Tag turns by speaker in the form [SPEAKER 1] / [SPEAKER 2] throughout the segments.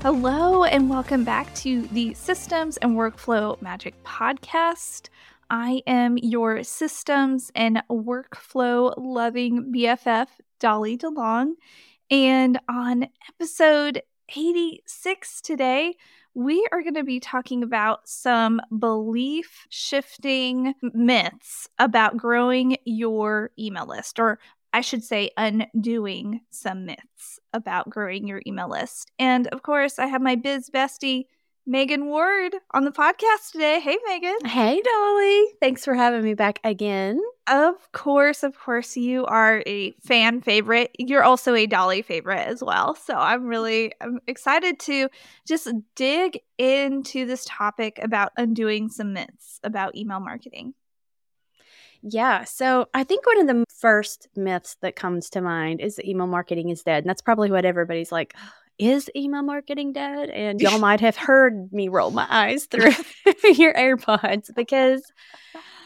[SPEAKER 1] Hello, and welcome back to the Systems and Workflow Magic Podcast. I am your systems and workflow loving BFF, Dolly DeLong. And on episode 86 today, we are going to be talking about some belief shifting myths about growing your email list, or I should say, undoing some myths about growing your email list. And of course, I have my biz bestie, Magan Ward, on the podcast today. Hey, Megan.
[SPEAKER 2] Hey, Dolly. Thanks for having me back again.
[SPEAKER 1] Of course, of course, you are a fan favorite. You're also a Dolly favorite as well. So I'm really I'm excited to just dig into this topic about undoing some myths about email marketing.
[SPEAKER 2] Yeah. So I think one of the first myths that comes to mind is that email marketing is dead. And that's probably what everybody's like, is email marketing dead? And y'all might have heard me roll my eyes through your AirPods because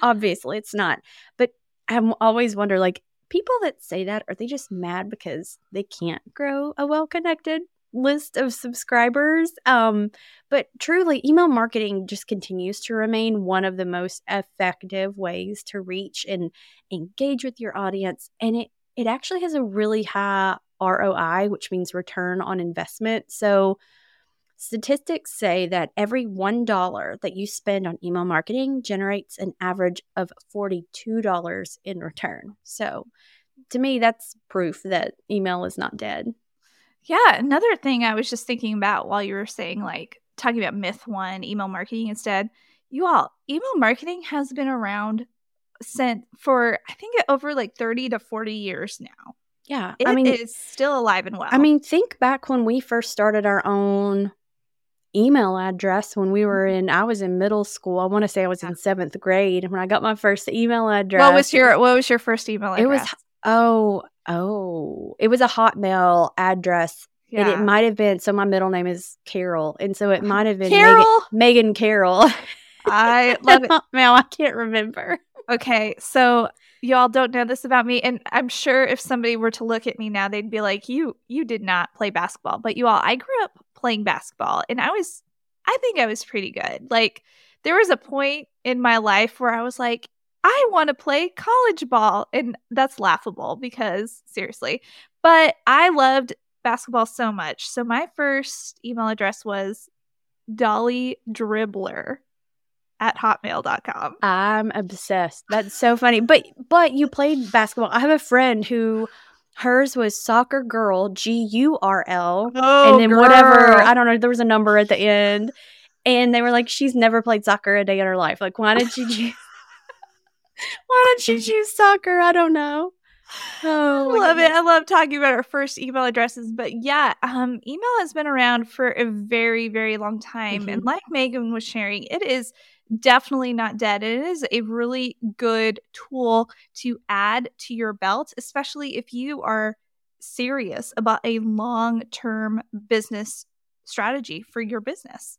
[SPEAKER 2] obviously it's not. But I always wonder like, people that say that, are they just mad because they can't grow a well connected list of subscribers. Um, but truly, email marketing just continues to remain one of the most effective ways to reach and engage with your audience. And it, it actually has a really high ROI, which means return on investment. So, statistics say that every $1 that you spend on email marketing generates an average of $42 in return. So, to me, that's proof that email is not dead.
[SPEAKER 1] Yeah, another thing I was just thinking about while you were saying like talking about myth one, email marketing instead. You all, email marketing has been around since for I think over like 30 to 40 years now.
[SPEAKER 2] Yeah.
[SPEAKER 1] It
[SPEAKER 2] I mean
[SPEAKER 1] it's still alive and well.
[SPEAKER 2] I mean, think back when we first started our own email address when we were in I was in middle school. I want to say I was in seventh grade when I got my first email address.
[SPEAKER 1] What was your what was your first email address?
[SPEAKER 2] It was oh oh it was a hotmail address yeah. and it might have been so my middle name is carol and so it might have been
[SPEAKER 1] carol?
[SPEAKER 2] Magan, magan carol.
[SPEAKER 1] I love it.
[SPEAKER 2] Hotmail i can't remember.
[SPEAKER 1] Okay so y'all don't know this about me and i'm sure if somebody were to look at me now they'd be like you you did not play basketball. But you all i grew up playing basketball and i was i think i was pretty good. Like there was a point in my life where i was like I want to play college ball. And that's laughable because seriously, but I loved basketball so much. So my first email address was Dolly Dribbler at hotmail.com.
[SPEAKER 2] I'm obsessed. That's so funny. But but you played basketball. I have a friend who hers was soccer girl G U R L
[SPEAKER 1] oh,
[SPEAKER 2] and then
[SPEAKER 1] girl.
[SPEAKER 2] whatever I don't know there was a number at the end and they were like she's never played soccer a day in her life. Like why did she Why don't you choose soccer? I don't know.
[SPEAKER 1] Oh, I love goodness. it. I love talking about our first email addresses. But yeah, um, email has been around for a very, very long time. Mm-hmm. And like Magan was sharing, it is definitely not dead. It is a really good tool to add to your belt, especially if you are serious about a long term business strategy for your business.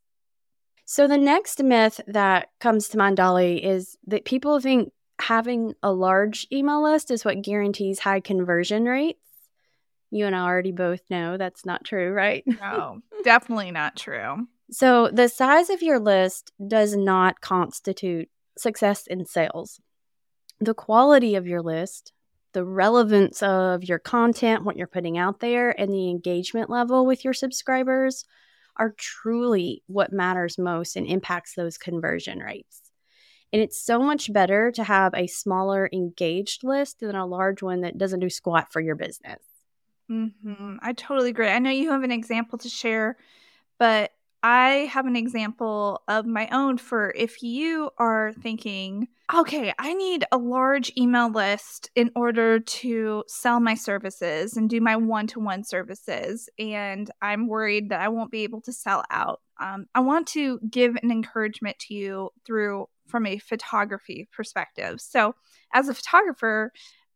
[SPEAKER 2] So, the next myth that comes to mind, Dolly, is that people think having a large email list is what guarantees high conversion rates. You and I already both know that's not true, right?
[SPEAKER 1] No, definitely not true.
[SPEAKER 2] So, the size of your list does not constitute success in sales. The quality of your list, the relevance of your content, what you're putting out there, and the engagement level with your subscribers are truly what matters most and impacts those conversion rates. And it's so much better to have a smaller engaged list than a large one that doesn't do squat for your business.
[SPEAKER 1] Mm-hmm. I totally agree. I know you have an example to share, but I have an example of my own for if you are thinking, okay, I need a large email list in order to sell my services and do my one to one services, and I'm worried that I won't be able to sell out. Um, I want to give an encouragement to you through from a photography perspective. So, as a photographer,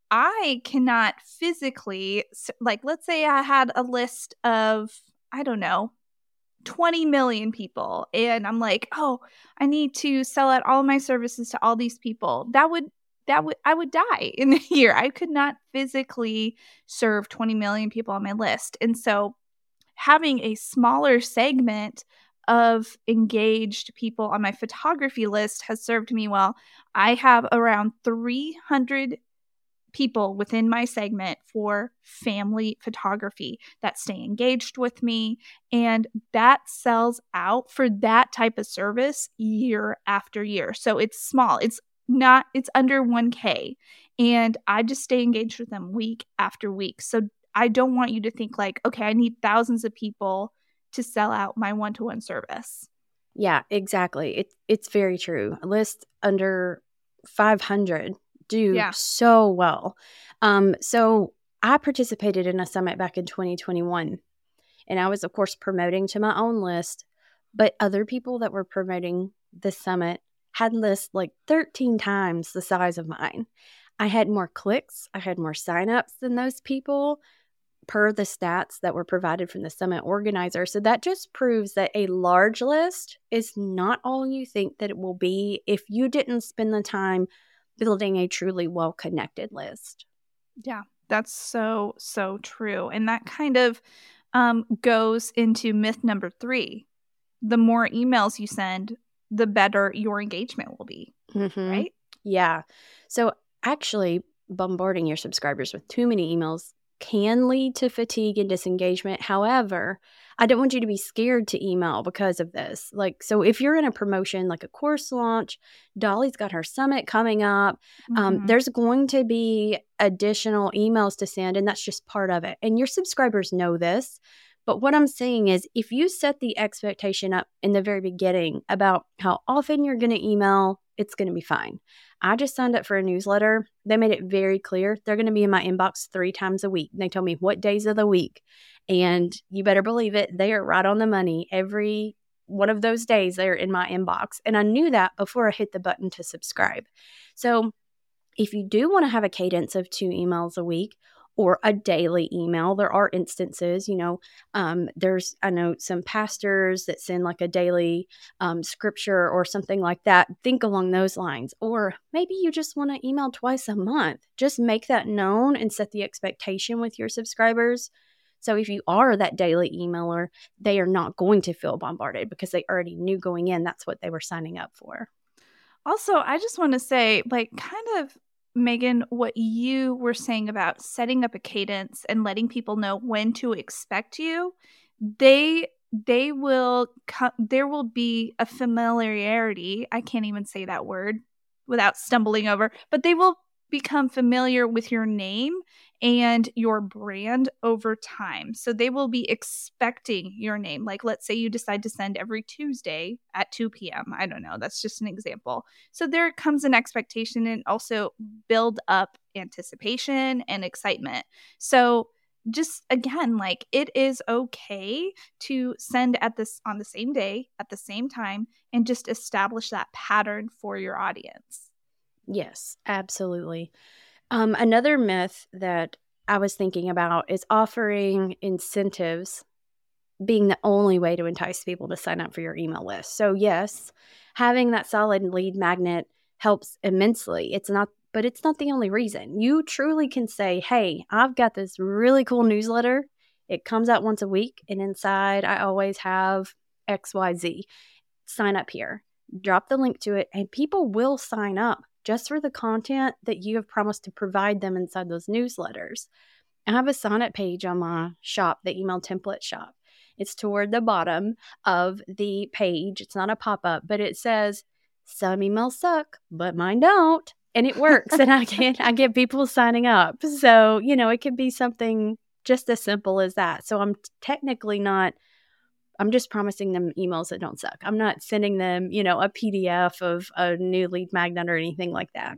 [SPEAKER 1] I cannot physically, like, let's say I had a list of, I don't know, 20 million people and i'm like oh i need to sell out all my services to all these people. That would that would i would die in a year. I could not physically serve 20 million people on my list. And so having a smaller segment of engaged people on my photography list has served me well i have around 300 people within my segment for family photography that stay engaged with me. And that sells out for that type of service year after year. So it's small, it's not, it's under 1K. And I just stay engaged with them week after week. So I don't want you to think like, okay, I need thousands of people to sell out my one to one service.
[SPEAKER 2] Yeah, exactly. It, it's very true. A list under 500 do yeah. so well. Um, so I participated in a summit back in 2021, and I was, of course, promoting to my own list, but other people that were promoting the summit had lists like 13 times the size of mine. I had more clicks, I had more signups than those people per the stats that were provided from the summit organizer. So that just proves that a large list is not all you think that it will be if you didn't spend the time building a truly well connected list.
[SPEAKER 1] Yeah, that's so, so true. And that kind of um, goes into myth number three the more emails you send, the better your engagement will be. Mm-hmm. Right?
[SPEAKER 2] Yeah. So actually, bombarding your subscribers with too many emails can lead to fatigue and disengagement. However, I don't want you to be scared to email because of this. Like, so if you're in a promotion, like a course launch, Dolly's got her summit coming up, um, mm-hmm. there's going to be additional emails to send, and that's just part of it. And your subscribers know this. But what I'm saying is, if you set the expectation up in the very beginning about how often you're going to email, it's going to be fine. I just signed up for a newsletter. They made it very clear they're going to be in my inbox three times a week. They told me what days of the week. And you better believe it, they are right on the money. Every one of those days, they're in my inbox. And I knew that before I hit the button to subscribe. So if you do want to have a cadence of two emails a week, or a daily email. There are instances, you know, um, there's, I know some pastors that send like a daily um, scripture or something like that. Think along those lines. Or maybe you just want to email twice a month. Just make that known and set the expectation with your subscribers. So if you are that daily emailer, they are not going to feel bombarded because they already knew going in that's what they were signing up for.
[SPEAKER 1] Also, I just want to say, like, kind of Magan, what you were saying about setting up a cadence and letting people know when to expect you, they they will come there will be a familiarity. I can't even say that word without stumbling over, but they will become familiar with your name and your brand over time. So they will be expecting your name. Like, let's say you decide to send every Tuesday at 2 p.m. I don't know. That's just an example. So there comes an expectation and also build up anticipation and excitement. So just again like it is okay to send at this on the same day at the same time and just establish that pattern for your audience
[SPEAKER 2] yes absolutely um, another myth that I was thinking about is offering incentives being the only way to entice people to sign up for your email list. So, yes, having that solid lead magnet helps immensely. It's not, but it's not the only reason. You truly can say, Hey, I've got this really cool newsletter. It comes out once a week, and inside I always have XYZ. Sign up here, drop the link to it, and people will sign up just for the content that you have promised to provide them inside those newsletters. I have a sonnet page on my shop, the email template shop. It's toward the bottom of the page. It's not a pop up, but it says, Some emails suck, but mine don't. And it works. and I get I get people signing up. So, you know, it could be something just as simple as that. So I'm technically not I'm just promising them emails that don't suck. I'm not sending them, you know, a PDF of a new lead magnet or anything like that.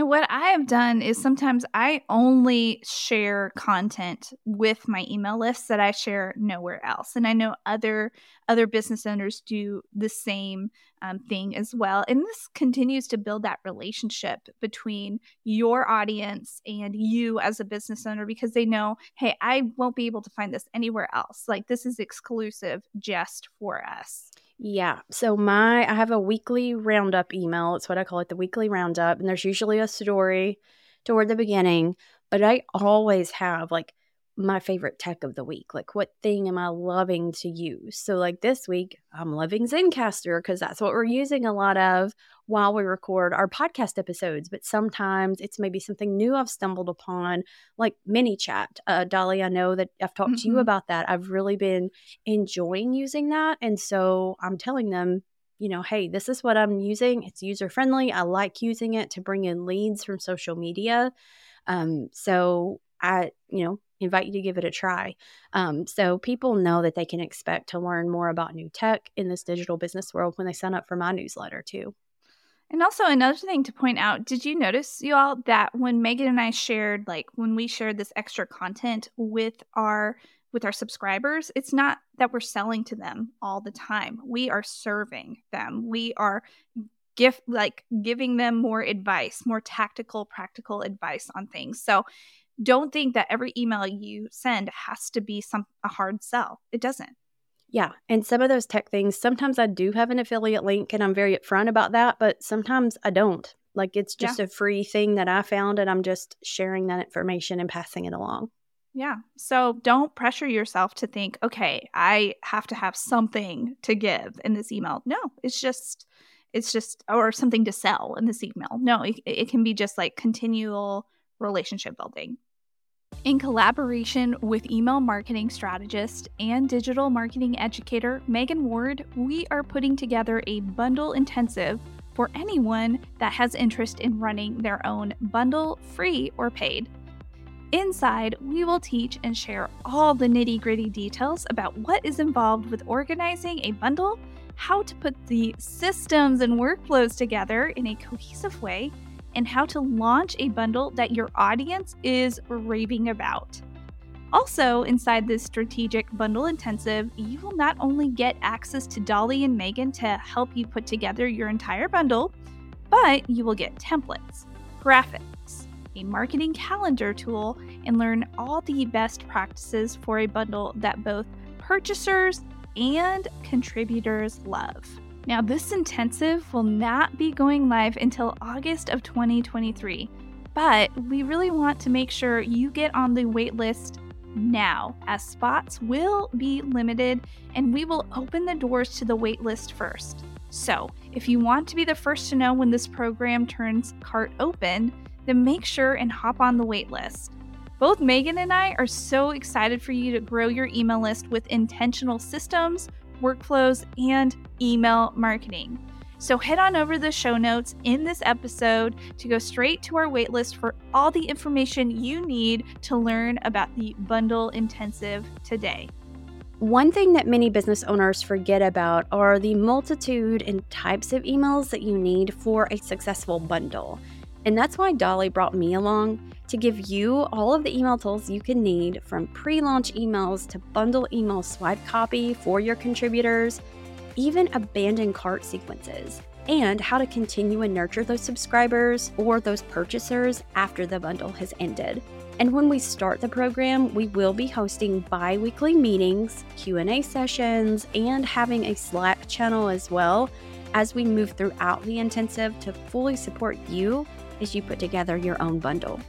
[SPEAKER 1] And what I have done is sometimes I only share content with my email list that I share nowhere else. And I know other other business owners do the same um, thing as well. And this continues to build that relationship between your audience and you as a business owner because they know, hey, I won't be able to find this anywhere else. Like this is exclusive just for us.
[SPEAKER 2] Yeah. So my I have a weekly roundup email. It's what I call it, the weekly roundup, and there's usually a story toward the beginning, but I always have like my favorite tech of the week. Like, what thing am I loving to use? So, like this week, I'm loving Zencastr because that's what we're using a lot of while we record our podcast episodes. But sometimes it's maybe something new I've stumbled upon, like ManyChat. Uh, Dolly, I know that I've talked mm-hmm. to you mm-hmm. about that. I've really been enjoying using that. And so I'm telling them, you know, hey, this is what I'm using. It's user friendly. I like using it to bring in leads from social media. Um, so I, you know, invite you to give it a try. Um, so people know that they can expect to learn more about new tech in this digital business world when they sign up for my newsletter too.
[SPEAKER 1] And also another thing to point out, did you notice you all that when Magan and I shared like when we shared this extra content with our with our subscribers, it's not that we're selling to them all the time. We are serving them. We are gift like giving them more advice, more tactical, practical advice on things. So don't think that every email you send has to be some a hard sell. It doesn't.
[SPEAKER 2] Yeah. And some of those tech things, sometimes I do have an affiliate link and I'm very upfront about that, but sometimes I don't. Like it's just yeah. a free thing that I found and I'm just sharing that information and passing it along.
[SPEAKER 1] Yeah. So don't pressure yourself to think, okay, I have to have something to give in this email. No, it's just, it's just, or something to sell in this email. No, it, it can be just like continual relationship building. In collaboration with email marketing strategist and digital marketing educator Magan Ward, we are putting together a bundle intensive for anyone that has interest in running their own bundle, free or paid. Inside, we will teach and share all the nitty gritty details about what is involved with organizing a bundle, how to put the systems and workflows together in a cohesive way, and how to launch a bundle that your audience is raving about. Also, inside this strategic bundle intensive, you will not only get access to Dolly and Magan to help you put together your entire bundle, but you will get templates, graphics, a marketing calendar tool, and learn all the best practices for a bundle that both purchasers and contributors love. Now, this intensive will not be going live until August of 2023, but we really want to make sure you get on the waitlist now, as spots will be limited and we will open the doors to the waitlist first. So, if you want to be the first to know when this program turns cart open, then make sure and hop on the waitlist. Both Magan and I are so excited for you to grow your email list with intentional systems, workflows, and email marketing. So head on over the show notes in this episode to go straight to our waitlist for all the information you need to learn about the bundle intensive today.
[SPEAKER 2] One thing that many business owners forget about are the multitude and types of emails that you need for a successful bundle. And that's why Dolly brought me along to give you all of the email tools you can need from pre launch emails to bundle email swipe copy for your contributors, even abandoned cart sequences, and how to continue and nurture those subscribers or those purchasers after the bundle has ended. And when we start the program, we will be hosting bi-weekly meetings, Q&A sessions, and having a Slack channel as well as we move throughout the intensive to fully support you as you put together your own bundle.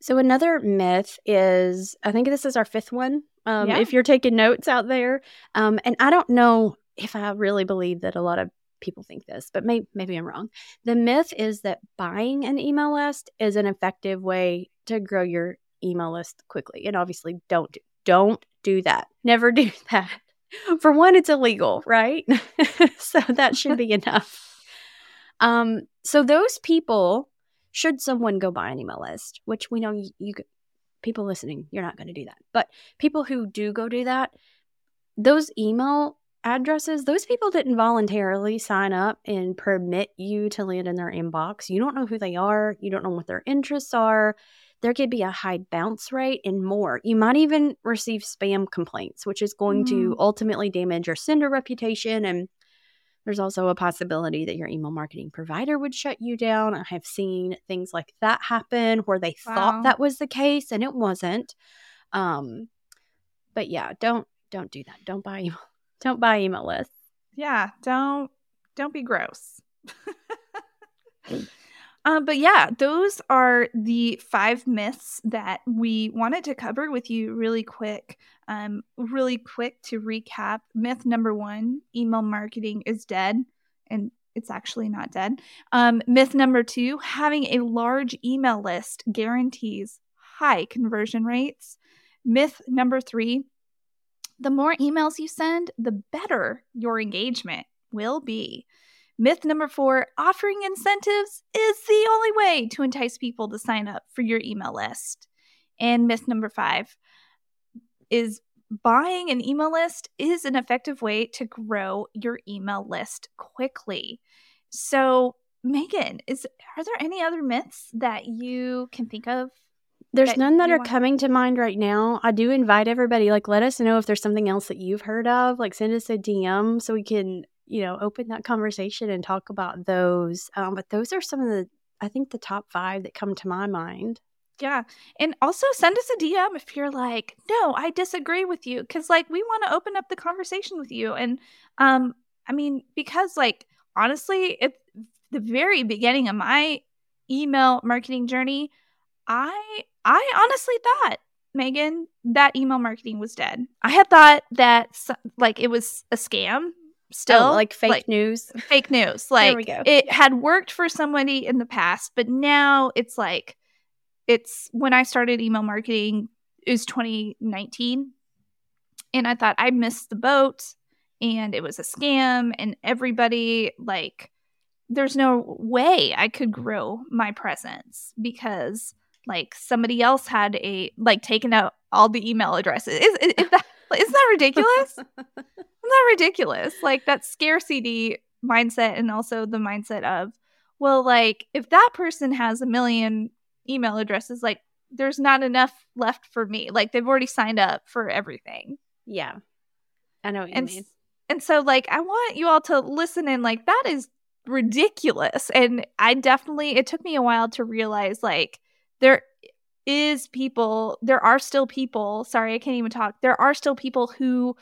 [SPEAKER 2] So another myth is I think this is our fifth one. Um, yeah. If you're taking notes out there, um, and I don't know if I really believe that a lot of people think this, but maybe maybe I'm wrong. The myth is that buying an email list is an effective way to grow your email list quickly, and obviously don't do, don't do that. Never do that. For one, it's illegal, right? so that should be enough. Um, so those people should someone go buy an email list, which we know you, you people listening, you're not going to do that. But people who do go do that, those email addresses, those people didn't voluntarily sign up and permit you to land in their inbox. You don't know who they are, you don't know what their interests are. There could be a high bounce rate and more. You might even receive spam complaints, which is going mm. to ultimately damage your sender reputation. And there's also a possibility that your email marketing provider would shut you down. I have seen things like that happen where they wow. thought that was the case and it wasn't. Um, but yeah, don't don't do that. Don't buy email don't buy email lists.
[SPEAKER 1] Yeah, don't don't be gross. um, but yeah, those are the five myths that we wanted to cover with you really quick. Um, really quick to recap. Myth number one: email marketing is dead, and it's actually not dead. Um, myth number two: having a large email list guarantees high conversion rates. Myth number three: the more emails you send, the better your engagement will be. Myth number four offering incentives is the only way to entice people to sign up for your email list. And myth number five is buying an email list is an effective way to grow your email list quickly. So, Magan, is are there any other myths that you can think of
[SPEAKER 2] there's that none that are want- coming to mind right now. I do invite everybody, like, let us know if there's something else that you've heard of. Like, send us a DM so we can, you know, open that conversation and talk about those. Um, but those are some of the, I think, the top five that come to my mind.
[SPEAKER 1] Yeah. And also send us a DM if you're like, no, I disagree with you. Cause like we want to open up the conversation with you. And um, I mean, because like honestly, at the very beginning of my email marketing journey, I I honestly thought Magan that email marketing was dead. I had thought that like it was a scam still
[SPEAKER 2] oh, like fake like, news.
[SPEAKER 1] Fake news. Like it had worked for somebody in the past, but now it's like it's when I started email marketing is 2019 and I thought I missed the boat and it was a scam and everybody like there's no way I could grow my presence because like somebody else had a like taken out all the email addresses. Is, is, is that isn't that ridiculous? that ridiculous? Like that scarcity mindset and also the mindset of well like if that person has a million email addresses like there's not enough left for me. Like they've already signed up for everything.
[SPEAKER 2] Yeah. I know what you
[SPEAKER 1] and,
[SPEAKER 2] mean.
[SPEAKER 1] and so like i want you all to listen and like that is ridiculous. And i definitely it took me a while to realize like there is people there are still people sorry i can't even talk. There are still people who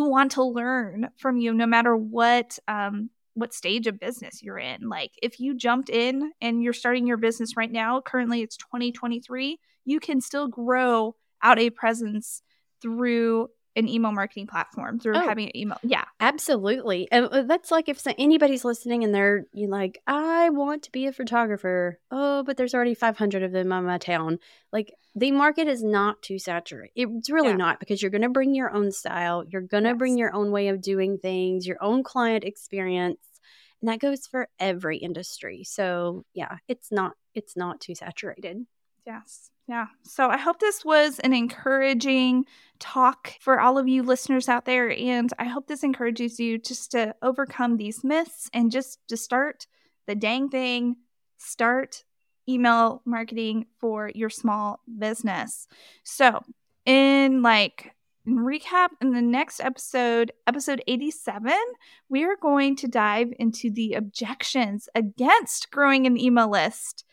[SPEAKER 1] who want to learn from you no matter what um what stage of business you're in. Like if you jumped in and you're starting your business right now currently it's 2023 you can still grow out a presence through an email marketing platform through oh, having an email. Yeah,
[SPEAKER 2] absolutely. And uh, that's like if anybody's listening and they're you like, I want to be a photographer. Oh, but there's already 500 of them in my town. Like the market is not too saturated. It's really yeah. not because you're going to bring your own style. You're going to yes. bring your own way of doing things, your own client experience. And that goes for every industry. So, yeah, it's not it's not too saturated.
[SPEAKER 1] Yes. Yeah. So I hope this was an encouraging talk for all of you listeners out there. And I hope this encourages you just to overcome these myths and just to start the dang thing, start email marketing for your small business. So, in like in recap, in the next episode, episode 87, we are going to dive into the objections against growing an email list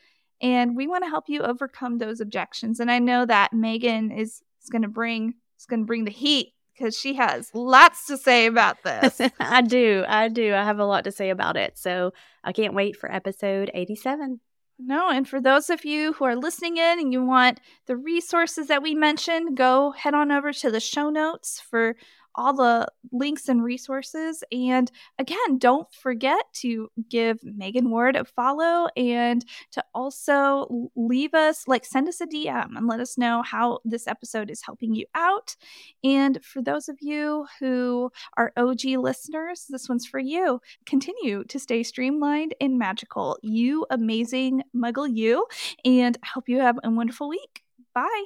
[SPEAKER 1] and we want to help you overcome those objections. And I know that Magan is, is going to bring is going to bring the heat because she has lots to say about this.
[SPEAKER 2] I do. I do. I have a lot to say about it. So I can't wait for episode 87.
[SPEAKER 1] No, and for those of you who are listening in and you want the resources that we mentioned, go head on over to the show notes for all the links and resources. And again, don't forget to give Magan Ward a follow and to also leave us, like, send us a DM and let us know how this episode is helping you out. And for those of you who are OG listeners, this one's for you. Continue to stay streamlined and magical. You amazing muggle, you. And I hope you have a wonderful week. Bye.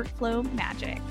[SPEAKER 1] workflow magic.